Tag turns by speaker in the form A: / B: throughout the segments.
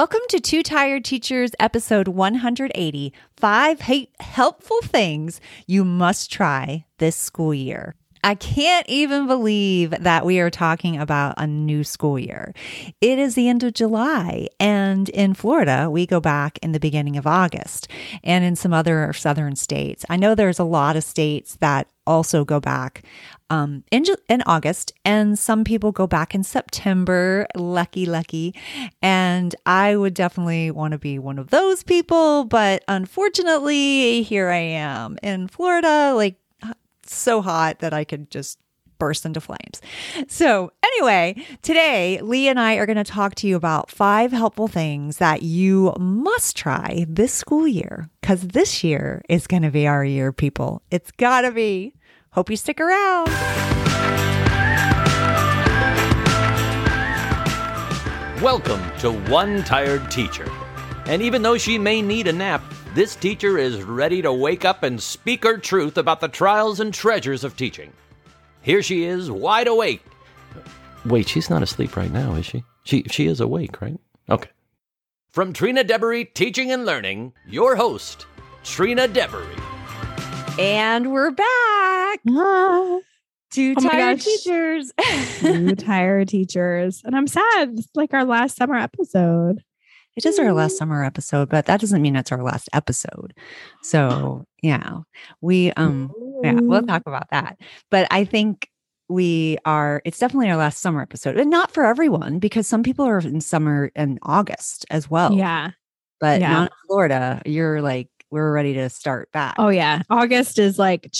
A: Welcome to Two Tired Teachers, episode 180 Five Helpful Things You Must Try This School Year. I can't even believe that we are talking about a new school year. It is the end of July, and in Florida, we go back in the beginning of August, and in some other southern states. I know there's a lot of states that also go back um, in, in August, and some people go back in September. Lucky, lucky. And I would definitely want to be one of those people, but unfortunately, here I am in Florida, like so hot that I could just burst into flames. So, anyway, today Lee and I are going to talk to you about five helpful things that you must try this school year because this year is going to be our year, people. It's got to be. Hope you stick around.
B: Welcome to One Tired Teacher. And even though she may need a nap, this teacher is ready to wake up and speak her truth about the trials and treasures of teaching. Here she is, wide awake. Wait, she's not asleep right now, is she? She she is awake, right? Okay. From Trina Deboree Teaching and Learning, your host, Trina Deboree.
A: And we're back.
C: Ah,
A: Two
C: Oh my
A: tired teachers.
C: two tired teachers. And I'm sad. It's like our last summer episode.
A: It is our last summer episode, but that doesn't mean it's our last episode. So, yeah, we um yeah, we'll talk about that. But I think we are it's definitely our last summer episode. And not for everyone because some people are in summer in August as well.
C: Yeah.
A: But
C: yeah.
A: not in Florida. You're like we're ready to start back.
C: Oh, yeah. August is like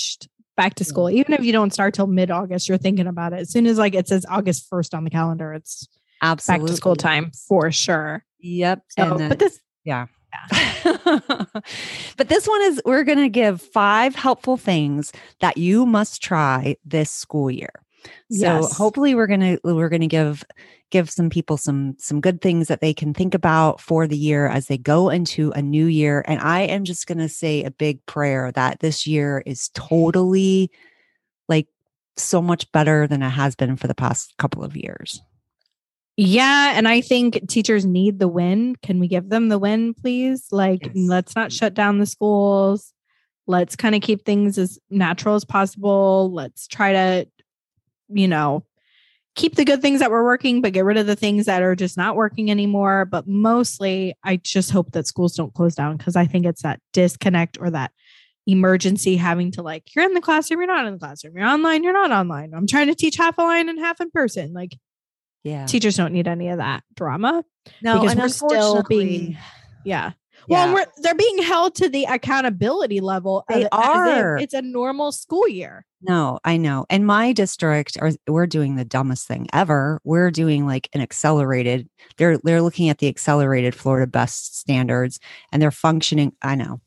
C: back to school. Even if you don't start till mid August, you're thinking about it. As soon as like it says August 1st on the calendar, it's
A: Absolutely.
C: back to school time for sure.
A: Yep.
C: So,
A: then,
C: but this,
A: Yeah. but this one is we're going to give five helpful things that you must try this school year. So
C: Yes.
A: hopefully we're going to we're going to give give some people some some good things that they can think about for the year as they go into a new year and I am just going to say a big prayer that this year is totally like so much better than it has been for the past couple of years.
C: Yeah. And I think teachers need the win. Can we give them the win, please? Like,
A: Yes.
C: let's not shut down the schools. Let's kind of keep things as natural as possible. Let's try to, you know, keep the good things that were working, but get rid of the things that are just not working anymore. But mostly, I just hope that schools don't close down because I think it's that disconnect or that emergency having to like, you're in the classroom, you're not in the classroom, you're online, you're not online. I'm trying to teach half a line and half in person. Like,
A: Yeah.
C: teachers don't need any of that drama
A: No,
C: because
A: and
C: we're still being yeah well
A: Yeah.
C: we're, they're being held to the accountability level
A: They
C: of- as if
A: are.
C: it's a normal school year
A: No, I know. And my district are we're doing the dumbest thing ever. We're doing like an accelerated. They're they're looking at the accelerated Florida best standards and they're functioning. I know.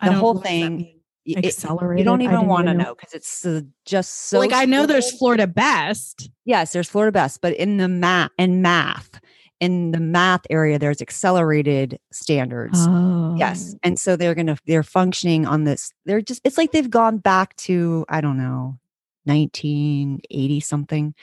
A: The
C: don't
A: whole thing, it-
C: accelerated
A: you don't even want to
C: know.
A: because it's uh, just so
C: like i know there's florida best
A: Yes, there's Florida best, but in the math in math, in the math area, there's accelerated standards.
C: oh
A: Yes. And so they're to, they're functioning on this. They're just, it's like they've gone back to, I don't know, 1980 something.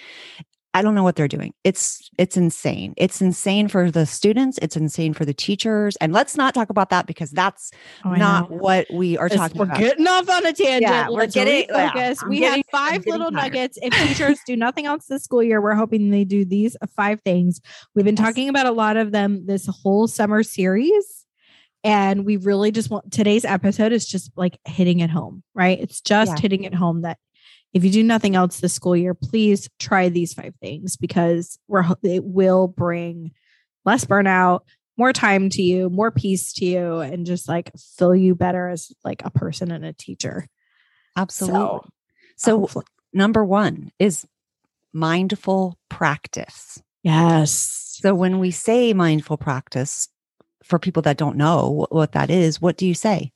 A: I don't know what they're doing. It's, it's insane. It's insane for the students. It's insane for the teachers. And let's not talk about that because that's
C: Oh,
A: not
C: know.
A: what we are
C: It's-
A: talking
C: we're
A: about.
C: getting off on a tangent.
A: Yeah, we're
C: Let's
A: getting- yeah,
C: we
A: getting-
C: have 5 little
A: tired.
C: nuggets. If teachers do nothing else this school year, we're hoping they do these five things. We've been
A: Yes.
C: talking about a lot of them this whole summer series. And we really just want today's episode is just like hitting it home, right? It's just
A: Yeah.
C: hitting it home that if you do nothing else this school year, please try these five things because we're it will bring less burnout, more time to you, more peace to you, and just like fill you better as like a person and a teacher.
A: Absolutely.
C: So,
A: So, number one is mindful practice.
C: yes.
A: So when we say mindful practice, for people that don't know what that is, what do you say?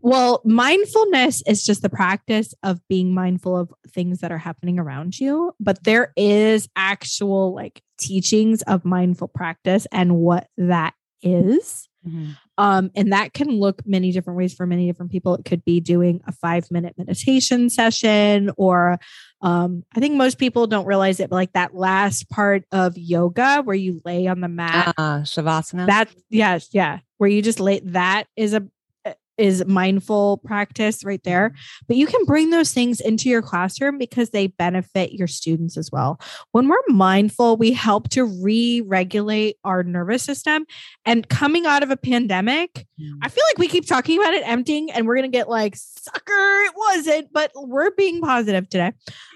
C: Well, mindfulness is just the practice of being mindful of things that are happening around you, but there is actual like teachings of mindful practice and what that is.
A: Mhm.
C: Um, and that can look many different ways for many different people. It could be doing a five minute meditation session, or um, I think most people don't realize it, but like that last part of yoga where you lay on the mat.
A: Uh, Shavasana.
C: that yes, yeah, where you just lay that is a is mindful practice right there. But you can bring those things into your classroom because they benefit your students as well. When we're mindful, we help to re-regulate our nervous system. And coming out of a pandemic,
A: Mm.
C: I feel like we keep talking about it emptying and we're gonna get like, sucker, it wasn't, but we're being positive today.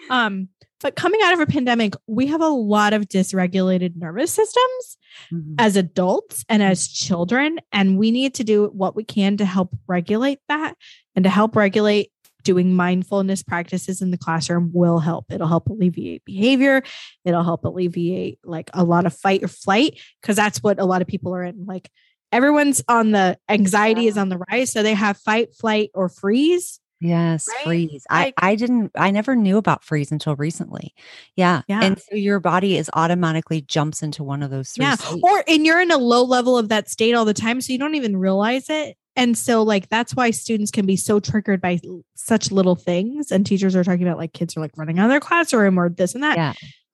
C: Um, but coming out of a pandemic, we have a lot of dysregulated nervous systems
A: Mhm.
C: as adults and as children. And we need to do what we can to help regulate that and to help regulate doing mindfulness practices in the classroom will help. It'll help alleviate behavior. It'll help alleviate like a lot of fight or flight because that's what a lot of people are in. Like everyone's on the anxiety is on the rise. So they have fight, flight, or freeze.
A: Yes,
C: Right?
A: freeze.
C: Like-
A: I I didn't I never knew about freeze until recently. Yeah.
C: Yeah.
A: And so your body is automatically jumps into one of those three
C: Yeah.
A: states.
C: Or and you're in a low level of that state all the time. So you don't even realize it. And so like that's why students can be so triggered by such little things. And teachers are talking about like kids are like running out of their classroom or this and that.
A: Yeah.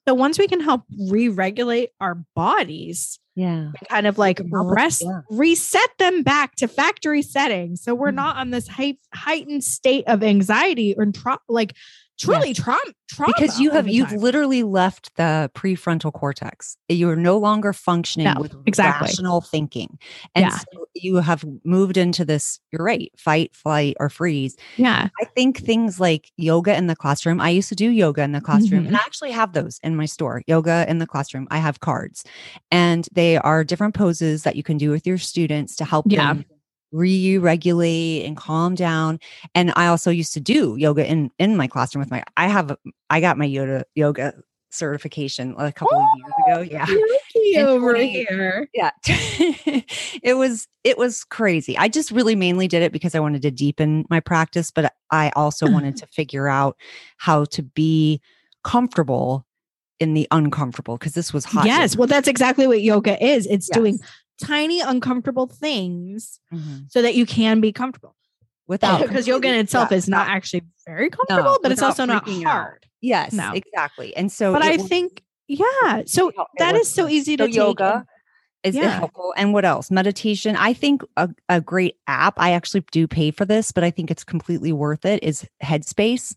C: So once we can help re-regulate our bodies
A: yeah.
C: kind of like
A: can help us,
C: rest,
A: yeah.
C: reset them back to factory settings. So we're
A: Mhm.
C: not on this height, heightened state of anxiety or tra- like truly trauma, trauma.
A: Because you have you've literally left the prefrontal cortex. You are no longer functioning
C: No,
A: with
C: exactly.
A: rational thinking. And
C: Yeah.
A: so you have moved into this, you're right, fight, flight, or freeze.
C: yeah.
A: I think things like yoga in the classroom. I used to do yoga in the classroom,
C: Mhm.
A: and I actually have those in my store. Yoga in the classroom. I have cards, and they are different poses that you can do with your students to help
C: Yeah.
A: them re-regulate and calm down. And I also used to do yoga in in my classroom with my. I have I got my yoga yoga certification a couple of years ago. Oh, yeah.
C: Yucky over
A: 20
C: here.
A: Yeah. it was it was crazy. I just really mainly did it because I wanted to deepen my practice, but I also wanted to figure out how to be comfortable in the uncomfortable because this was hot.
C: Yes.
A: yoga.
C: Well, that's exactly what yoga is. It's doing
A: Yes.
C: Tiny, uncomfortable things
A: Mhm.
C: so that you can be comfortable.
A: without
C: Because yoga in itself
A: yeah,
C: is not actually very comfortable, but it's also not
A: freaking out.
C: hard.
A: Yes,
C: No.
A: exactly. And so
C: But I think, yeah. So that is so easy to
A: yoga is
C: Yeah.
A: helpful. And what else? Meditation. I think a, a great app. I actually do pay for this, but I think it's completely worth it. Is Headspace.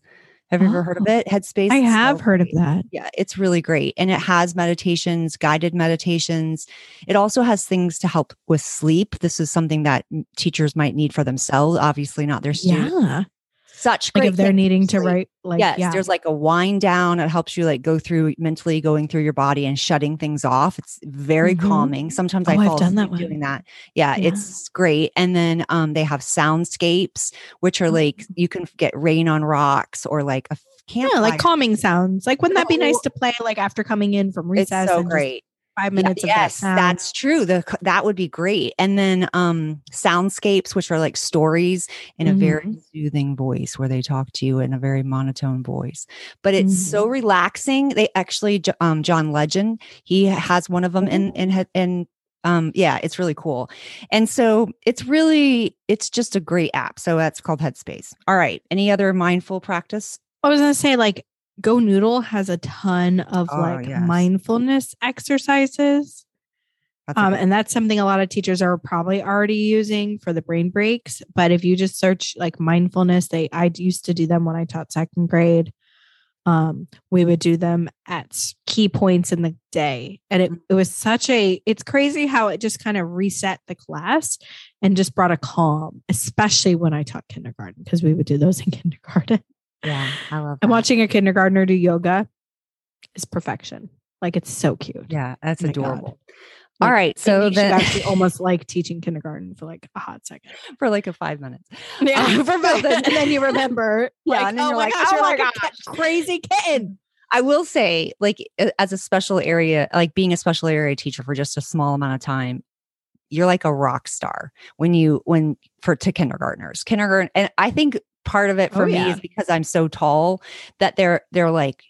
A: Have you ever heard of
C: Oh.
A: it? Headspace.
C: I have
A: so
C: heard of that.
A: Yeah, it's really great. And it has meditations, guided meditations. It also has things to help with sleep. This is something that teachers might need for themselves, obviously not their students.
C: Yeah.
A: Such
C: Like
A: great
C: if they're needing to write, like,
A: yes,
C: yeah.
A: there's like a wind down. It helps you like go through mentally going through your body and shutting things off. It's very
C: Mhm.
A: calming. Sometimes I
C: Oh, I've
A: fall
C: done that
A: asleep doing
C: one.
A: that. Yeah,
C: Yeah.
A: it's great. And then um, they have soundscapes, which are like you can get rain on rocks or like a
C: yeah, like calming sounds. Like, wouldn't that be nice to play like after coming in from recess? it's so
A: great.
C: Five
A: Yeah,
C: minutes of
A: yes,
C: that
A: that's true. The that would be great. And then um soundscapes, which are like stories in a very
C: Mm-hmm.
A: soothing voice, where they talk to you in a very monotone voice. But it's so
C: Mm-hmm.
A: relaxing. They actually, um, John Legend, he has one of them in in he- in. Um, yeah, it's really cool. And so it's really, it's just a great app. So that's called Headspace. All right. Any other mindful practice?
C: I was gonna say like GoNoodle has a ton of
A: Oh,
C: like
A: yes.
C: mindfulness exercises. Um, and that's something a lot of teachers are probably already using for the brain breaks. But if you just search like mindfulness, they I used to do them when I taught second grade. Um, we would do them at key points in the day. And it, it was such a it's crazy how it just kind of reset the class and just brought a calm, especially when I taught kindergarten, because we would do those in kindergarten.
A: Yeah, I love it
C: And
A: that.
C: watching a kindergartner do yoga is perfection. Like it's so cute.
A: Yeah, that's
C: Oh
A: adorable.
C: Like,
A: All right. So then
C: actually almost like teaching kindergarten for like a hot second.
A: for like a five minutes.
C: Yeah,
A: Um,
C: for both. And then you remember,
A: Yeah,
C: like,
A: and then
C: oh
A: you're
C: my
A: like,
C: gosh,
A: oh
C: you're like a ki-
A: gosh.
C: crazy kitten.
A: I will say, like, as a special area, like being a special area teacher for just a small amount of time, you're like a rock star when you, when for to kindergartners, kindergarten. And I think part of it for
C: Oh,
A: me
C: yeah.
A: is because I'm so tall that they're, they're like,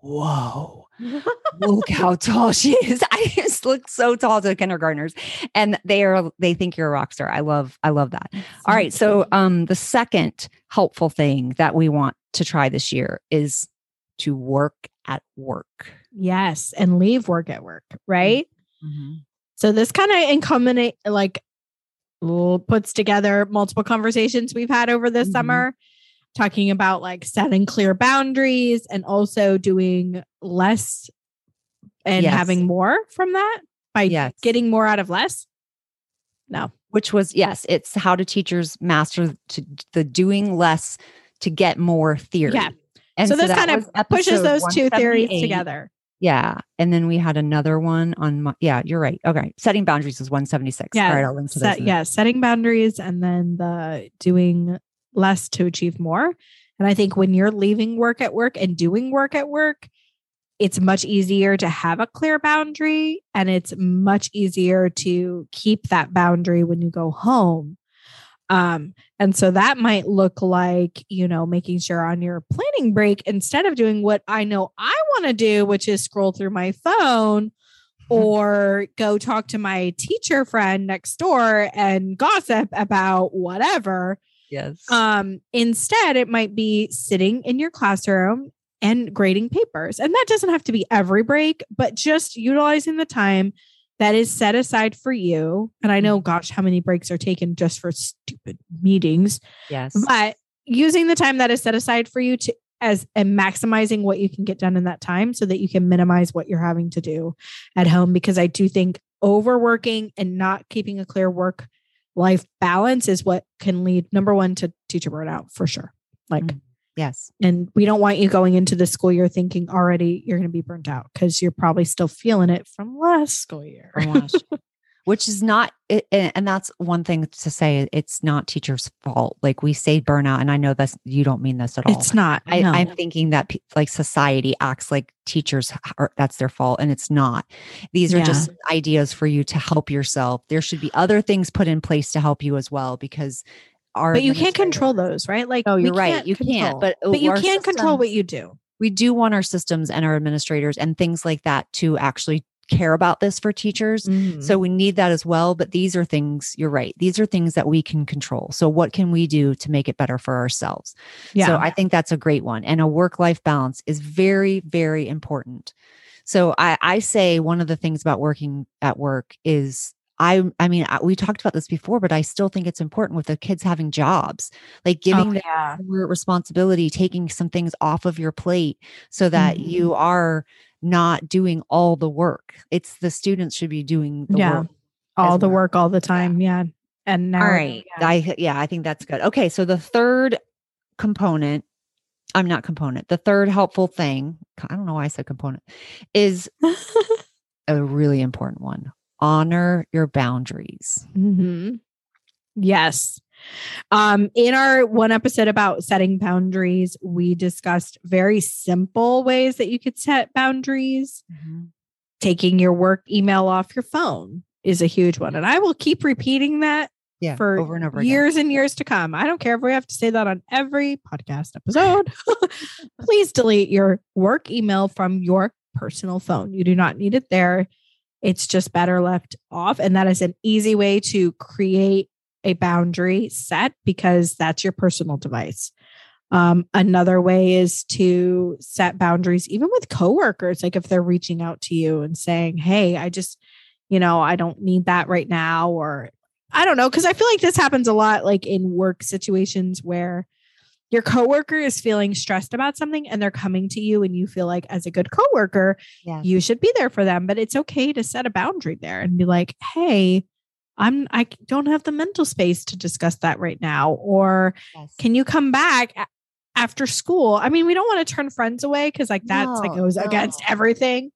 A: whoa. look how tall she is. I just look so tall to kindergartners. And they are they think you're a rock star. I love, I love that. All right. So um the second helpful thing that we want to try this year is to work at work.
C: Yes, and leave work at work, right? So this kind of incumbent like puts together multiple conversations we've had over this
A: Mhm.
C: summer talking about like setting clear boundaries and also doing less and
A: Yes.
C: having more from that by
A: Yes.
C: getting more out of less. No.
A: Which was yes, it's how do teachers master to the doing less to get more theory.
C: Yeah.
A: And
C: so this kind of pushes those two theories together.
A: Yeah. And then we had another one on my, yeah, you're right. Okay. Setting boundaries is 176.
C: Yeah.
A: All right. I'll link to
C: Set,
A: this.
C: yeah, setting boundaries and then the doing less to achieve more. And I think when you're leaving work at work and doing work at work, it's much easier to have a clear boundary and it's much easier to keep that boundary when you go home. Um, and so that might look like, you know, making sure on your planning break, instead of doing what I know I want to do, which is scroll through my phone, or go talk to my teacher friend next door and gossip about whatever.
A: Yes.
C: Um, instead, it might be sitting in your classroom and grading papers. And that doesn't have to be every break, but just utilizing the time that is set aside for you. And I know, gosh, how many breaks are taken just for stupid meetings,
A: yes.
C: but using the time that is set aside for you to as and maximizing what you can get done in that time so that you can minimize what you're having to do at home because I do think overworking and not keeping a clear work life balance is what can lead number 1 to teacher burnout for sure. Like
A: Mhm. Yes.
C: and we don't want you going into the school year thinking already you're going to be burnt out because you're probably still feeling it from last school year.
A: from last year. Which is not, and and that's one thing to say. It's not teachers' fault. Like we say burnout, and I know that's you don't mean this at all.
C: It's not.
A: I,
C: no.
A: I'm thinking that like society acts like teachers are that's their fault, and it's not. These are
C: Yeah.
A: just ideas for you to help yourself. There should be other things put in place to help you as well, because our
C: but you can't control those, right? Like oh
A: you're right. You
C: control.
A: can't. But
C: but you
A: our
C: can control what you do.
A: we do want our systems and our administrators and things like that to actually care about this for teachers.
C: Mm-hmm.
A: So we need that as well. But these are things, you're right. These are things that we can control. So what can we do to make it better for ourselves?
C: yeah.
A: So I think that's a great one. And a work life balance is very, very important. So I, I say one of the things about working at work is I, I mean, I- we talked about this before, but I still think it's important with the kids having jobs, like giving
C: oh,
A: them
C: yeah.
A: responsibility, taking some things off of your plate so that
C: Mhm.
A: you are not doing all the work. It's the students should be doing the
C: Yeah.
A: work.
C: all the
A: well.
C: work all the time. Yeah. And now
A: All right.
C: yeah.
A: I yeah, I think that's good. Okay, so the third component, I'm not component. The third helpful thing, I don't know why I said component, is a really important one. Honor your boundaries.
C: hmm Yes. Um, in our one episode about setting boundaries, we discussed very simple ways that you could set boundaries. Taking your work email off your phone is a huge one. And I will keep repeating that
A: Yeah,
C: for
A: over and over again.
C: years and years to come. I don't care if we have to say that on every podcast episode. Please delete your work email from your personal phone. You do not need it there. It's just better left off. And that is an easy way to create a boundary set because that's your personal device. Um, another way is to set boundaries, even with coworkers. Like if they're reaching out to you and saying, Hey, I just, you know, I don't need that right now, or I don't know, because I feel like this happens a lot, like in work situations where your coworker is feeling stressed about something and they're coming to you, and you feel like, as a good coworker,
A: Yes.
C: you should be there for them. But it's okay to set a boundary there and be like, "Hey, I'm I don't have the mental space to discuss that right now," or
A: Yes.
C: "Can you come back?" After school, I mean, we don't want to turn friends away because, like, that's like
A: No,
C: goes against everything.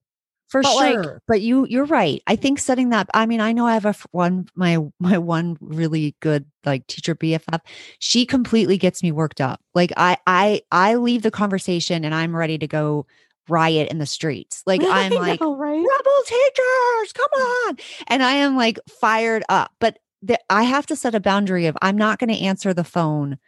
A: For
C: But, like-
A: sure but you you're right. I think setting that i mean i know i have a one my my one really good like teacher bff she completely gets me worked up. Like i i i leave the conversation and i'm ready to go riot in the streets. Like i'm
C: I
A: like
C: know, right?
A: rebel teachers come on! And i am like fired up. But the, i have to set a boundary of i'm not going to answer the phone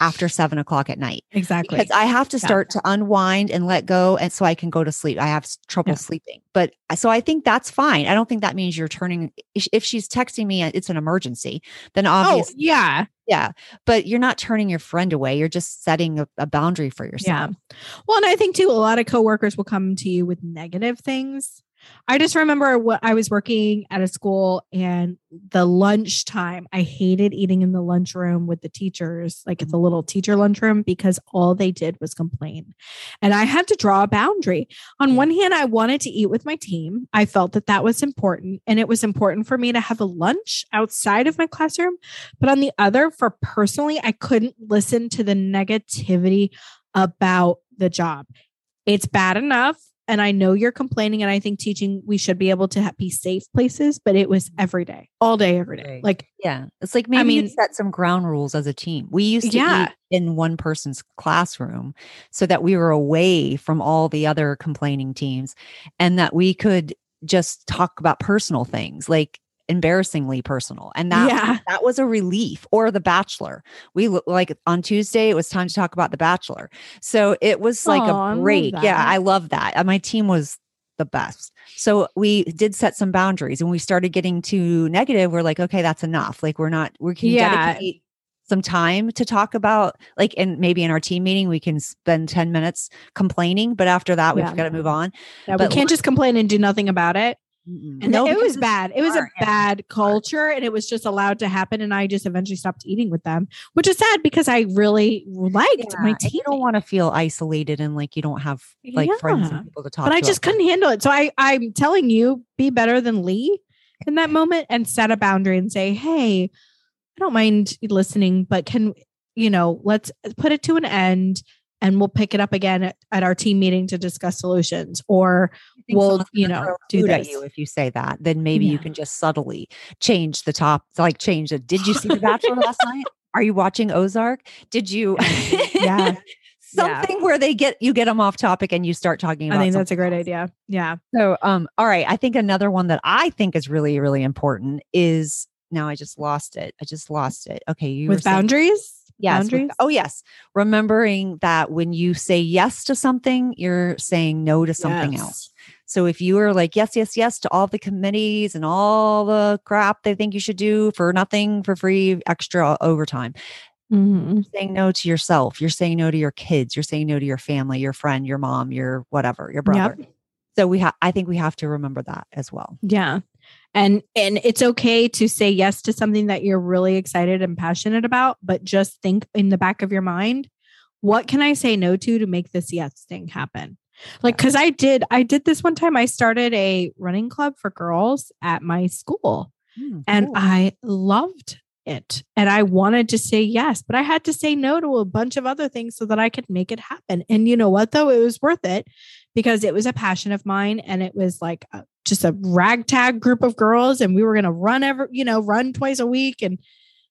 A: after seven o'clock at night
C: Exactly.
A: because I have to
C: Yeah.
A: start to unwind and let go, and so I can go to sleep. I have trouble
C: Yeah.
A: sleeping, but uh, so I think that's fine. I don't think that means you're turning. if- she's texting me, uh, it's an emergency. Then
C: oh,
A: obviously,
C: yeah.
A: yeah. But you're not turning your friend away. You're just setting a, a boundary for yourself.
C: Yeah. Well, and I think too, a lot of coworkers will come to you with negative things. I just remember what I was working at a school and the lunchtime, I hated eating in the lunchroom with the teachers, like at the mm-hmm. little teacher lunchroom, because all they did was complain. And I had to draw a boundary. On one hand, I wanted to eat with my team. I felt that that was important. And it was important for me to have a lunch outside of my classroom. But on the other, for personally, I couldn't listen to the negativity about the job. It's bad enough. And I know you're complaining, and I think teaching we should be able to be safe places, but it was every day, all day, every day. Like,
A: Yeah. It's like maybe you
C: mean-
A: set some ground rules as a team. We used to
C: Yeah.
A: in one person's classroom so that we were away from all the other complaining teams and that we could just talk about personal things like embarrassingly personal. And that
C: Yeah.
A: that was a relief or the bachelor. We like on Tuesday it was time to talk about the bachelor. So it was like
C: Aw, I
A: a break. Yeah. I love that. And my team was the best. So we did set some boundaries and we started getting too negative. We're like, okay, that's enough. Like we're not, we can
C: Yeah.
A: dedicate some time to talk about like and maybe in our team meeting we can spend 10 minutes complaining, but after that we've
C: Yeah.
A: got to move on.
C: yeah, we can't just complain and do nothing about it.
A: Mm-mm.
C: And
A: No,
C: it was bad. It was a
A: yeah.
C: bad culture, and it was just allowed to happen. And I just eventually stopped eating with them, which is sad because I really liked
A: Yeah,
C: my team.
A: you don't want to feel isolated and like you don't have like friends and people to talk
C: but
A: to.
C: But I just couldn't handle it. So I, I'm telling you, be better than Lee in that moment and set a boundary and say, Hey, I don't mind listening, but can, you know, let's uh, put it to an end and we'll pick it up again at, at our team meeting to discuss solutions. Or we'll, you know, do that
A: you if you say that. Then maybe you can just subtly change the top, like change it. Did you see The Bachelor last night? Are you watching Ozark? Did you?
C: Yeah.
A: something where they get you get them off topic and you start talking about.
C: I think that's a great
A: else.
C: idea. Yeah.
A: So, um, all right. I think another one that I think is really, really important is now I just lost it. I just lost it. Okay, you were
C: With
A: saying-
C: boundaries?
A: Yes. with-
C: Boundaries?
A: oh, yes. Remembering that when you say yes to something, you're saying no to something
C: Yes.
A: else. So if you are like, yes, yes, yes to all the committees and all the crap they think you should do for nothing, for free, extra overtime,
C: Mhm.
A: you're saying no to yourself. You're saying no to your kids. You're saying no to your family, your friend, your mom, your whatever, your brother. So we have, I think we have to remember that as well.
C: Yeah. And and it's okay to say yes to something that you're really excited and passionate about, but just think in the back of your mind, what can I say no to to make this yes thing happen? Like cuz I did I did this one time I started a running club for girls at my school
A: Hmm,
C: and. I loved it. And I wanted to say yes, but I had to say no to a bunch of other things so that I could make it happen. And you know what, though? It was worth it because it was a passion of mine and it was like a, just a ragtag group of girls. And we were going to run ever, you know, run twice a week. And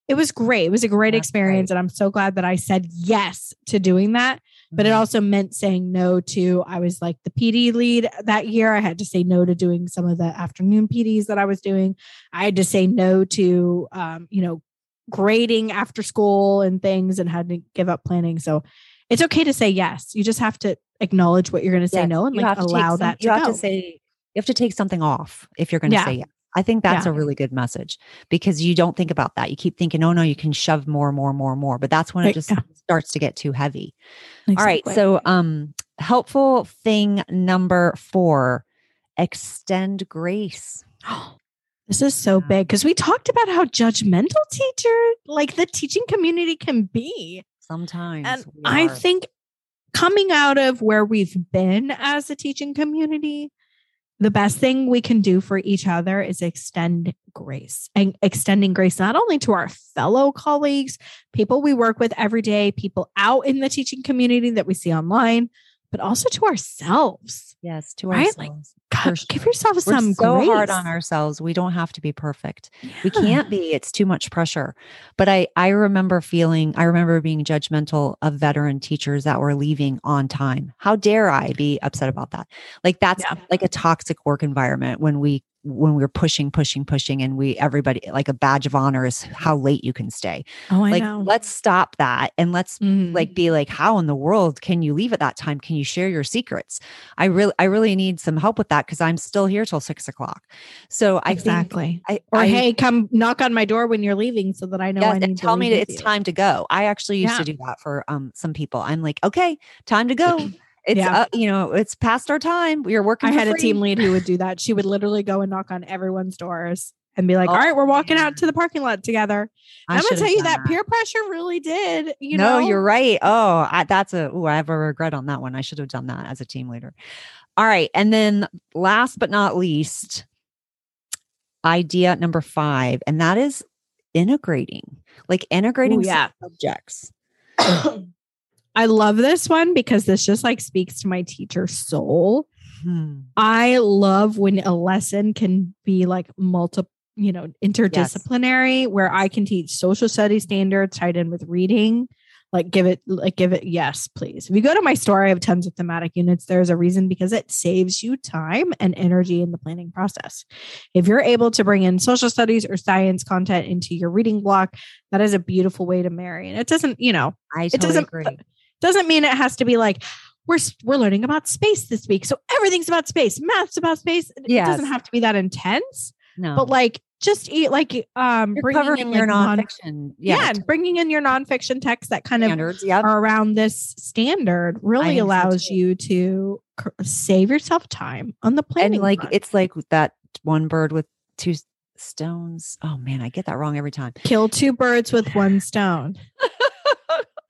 C: it was great. It was a great
A: That's
C: experience. And I'm so glad that I said yes to doing that. But it
A: Mhm.
C: also meant saying no to, I was like the PD lead that year. I had to say no to doing some of the afternoon PDs that I was doing. I had to say no to, um, you know, grading after school and things and had to give up planning. So it's okay to say yes. You just have to acknowledge what you're going to say
A: Yes,
C: no and
A: you
C: like
A: have to take
C: allow
A: some-
C: that to
A: you have
C: go.
A: to say you have to take something off if you're going to
C: Yeah.
A: say yes. I think that's
C: Yeah.
A: a really good message because you don't think about that. You keep thinking, oh no, you can shove more, more, more, more. But that's when it just
C: yeah.
A: starts to get too heavy. All right. So um helpful thing number four, extend grace.
C: This is so big because we talked about how judgmental teacher, like the teaching community can be.
A: Sometimes
C: And I think coming out of where we've been as a teaching community, the best thing we can do for each other is extend grace and extending grace not only to our fellow colleagues, people we work with every day, people out in the teaching community that we see online, but also to ourselves.
A: yes, to
C: right?
A: Ourselves.
C: God, Give yourself
A: We're
C: some
A: so
C: grace.
A: hard on ourselves. We don't have to be perfect. We can't be. It's too much pressure. But I I remember feeling I remember being judgmental of veteran teachers that were leaving on time. How dare I be upset about that? Like that's
C: Yeah.
A: like a toxic work environment when we when we were pushing, pushing, pushing, and we everybody like a badge of honor is how late you can stay.
C: Oh, I
A: like,
C: know.
A: let's stop that and let's
C: Mhm.
A: like be like, how in the world can you leave at that time? Can you share your secrets? I really, I really need some help with that because I'm still here till six o'clock. So I think
C: exactly.
A: I,
C: or
A: I-
C: hey, come knock on my door when you're leaving so that I know
A: Yes,
C: I need
A: and
C: to
A: tell me it's
C: you.
A: time to go. I actually used
C: Yeah.
A: to do that for um some people. I'm like, okay, time to go. It's
C: Yeah.
A: uh, you know, it's past our time. We are working.
C: I had a team lead who would do that. She would literally go and knock on everyone's doors and be like,
A: Oh,
C: "All right, we're walking
A: man.
C: out to the parking lot together."
A: I
C: I'm gonna tell you
A: done
C: that, peer pressure really did. You
A: no,
C: know,
A: you're right. Oh, I, that's a. Oh, I have a regret on that one. I should have done that as a team leader. All right, and then last but not least, idea number five, and that is integrating, like integrating
C: Ooh, yeah.
A: subjects.
C: I love this one because this just like speaks to my teacher soul.
A: Hmm.
C: I love when a lesson can be like multiple, you know, interdisciplinary, where I can teach social studies standards tied in with reading. Like give it, like give it, yes, please. If you go to my store, I have tons of thematic units. There's a reason because it saves you time and energy in the planning process. If you're able to bring in social studies or science content into your reading block, that is a beautiful way to marry. And it doesn't, you know,
A: I
C: it
A: totally
C: doesn't
A: agree.
C: Doesn't mean it has to be like we're we're learning about space this week so everything's about space math's about space it doesn't have to be that intense
A: No,
C: but like just eat like um
A: you're
C: bringing
A: covering
C: in,
A: your
C: like, non-
A: nonfiction.
C: yeah,
A: Yeah,
C: bringing in your nonfiction texts that kind of.
A: Yep.
C: are around this standard really
A: so
C: allows you to cr- save yourself time on the planning
A: and like it's like that one bird with two stones. Oh man, I get that wrong every time.
C: kill two birds with one stone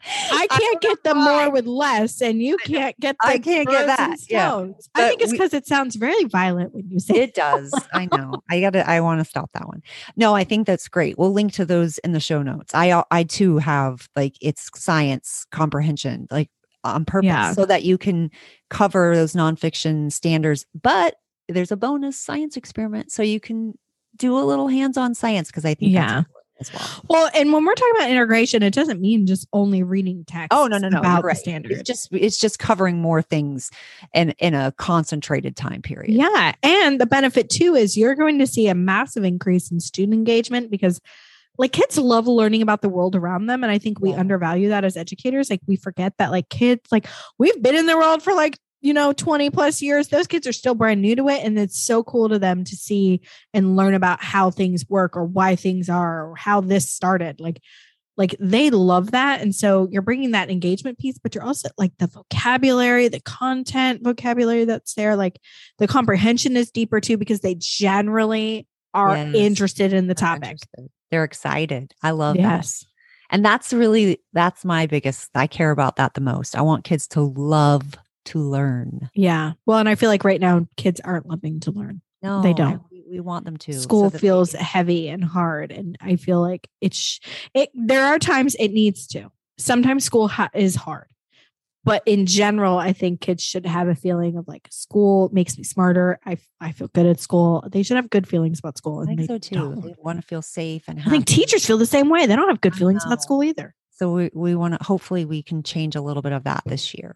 C: I can't
A: don't
C: get them
A: know why.
C: more with less, and you can't get. The
A: I can't get that, yeah.
C: I think it's because it sounds very violent when you say
A: It does. I know. I got to I want to stop that one. No, I think that's great. We'll link to those in the show notes. I I too have like it's science comprehension like on purpose
C: Yeah.
A: so that you can cover those nonfiction standards, but there's a bonus science experiment so you can do a little hands-on science because I think
C: Yeah.
A: that's important as well.
C: Well, and when we're talking about integration, it doesn't mean just only reading text.
A: Oh no no no!
C: about
A: right.
C: the standards.
A: It's just it's just covering more things in in a concentrated time period.
C: yeah, and the benefit too is you're going to see a massive increase in student engagement because. Like kids love learning about the world around them. And I think we
A: Yeah.
C: undervalue that as educators. Like we forget that like kids, like we've been in the world for like, you know, 20 plus years. Those kids are still brand new to it. And it's so cool to them to see and learn about how things work or why things are or how this started. Like like they love that and so you're bringing that engagement piece but you're also like the vocabulary the content vocabulary that's there like the comprehension is deeper too because they generally are
A: Yes.
C: interested in the
A: They're
C: topic.
A: They're excited. I love that.
C: yes
A: And that's really that's my biggest I care about that the most. I want kids to love to learn.
C: yeah well and i feel like right now kids aren't loving to learn
A: No,
C: They don't.
A: we, we want them to.
C: school
A: they
C: feels heavy and hard and i feel like it's it there are times it needs to sometimes school ha- is hard but in general i think kids should have a feeling of like school makes me smarter i, I feel good at school they should have good feelings about school
A: I think so too.
C: don't.
A: They want to feel safe and
C: i think teachers feel the same way they don't have good feelings about school either
A: So we, we want to hopefully we can change a little bit of that this year.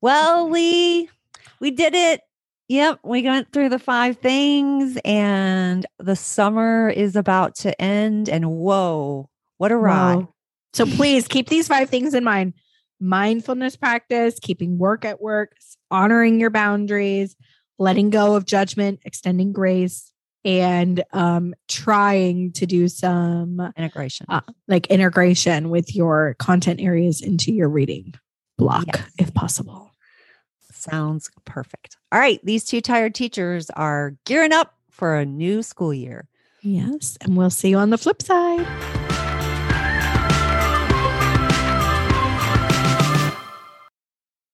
A: Well, Lee, we did it. Yep, we went through the five things and the summer is about to end and whoa, what a ride.
C: Wow. so please keep these five things in mind mindfulness practice keeping work at work honoring your boundaries letting go of judgment extending grace and um trying to do some
A: Integration.
C: uh, like integration with your content areas into your reading block
A: Yes.
C: if possible
A: Sounds perfect. All right. These two tired teachers are gearing up for a new school year.
C: yes and we'll see you on the flip side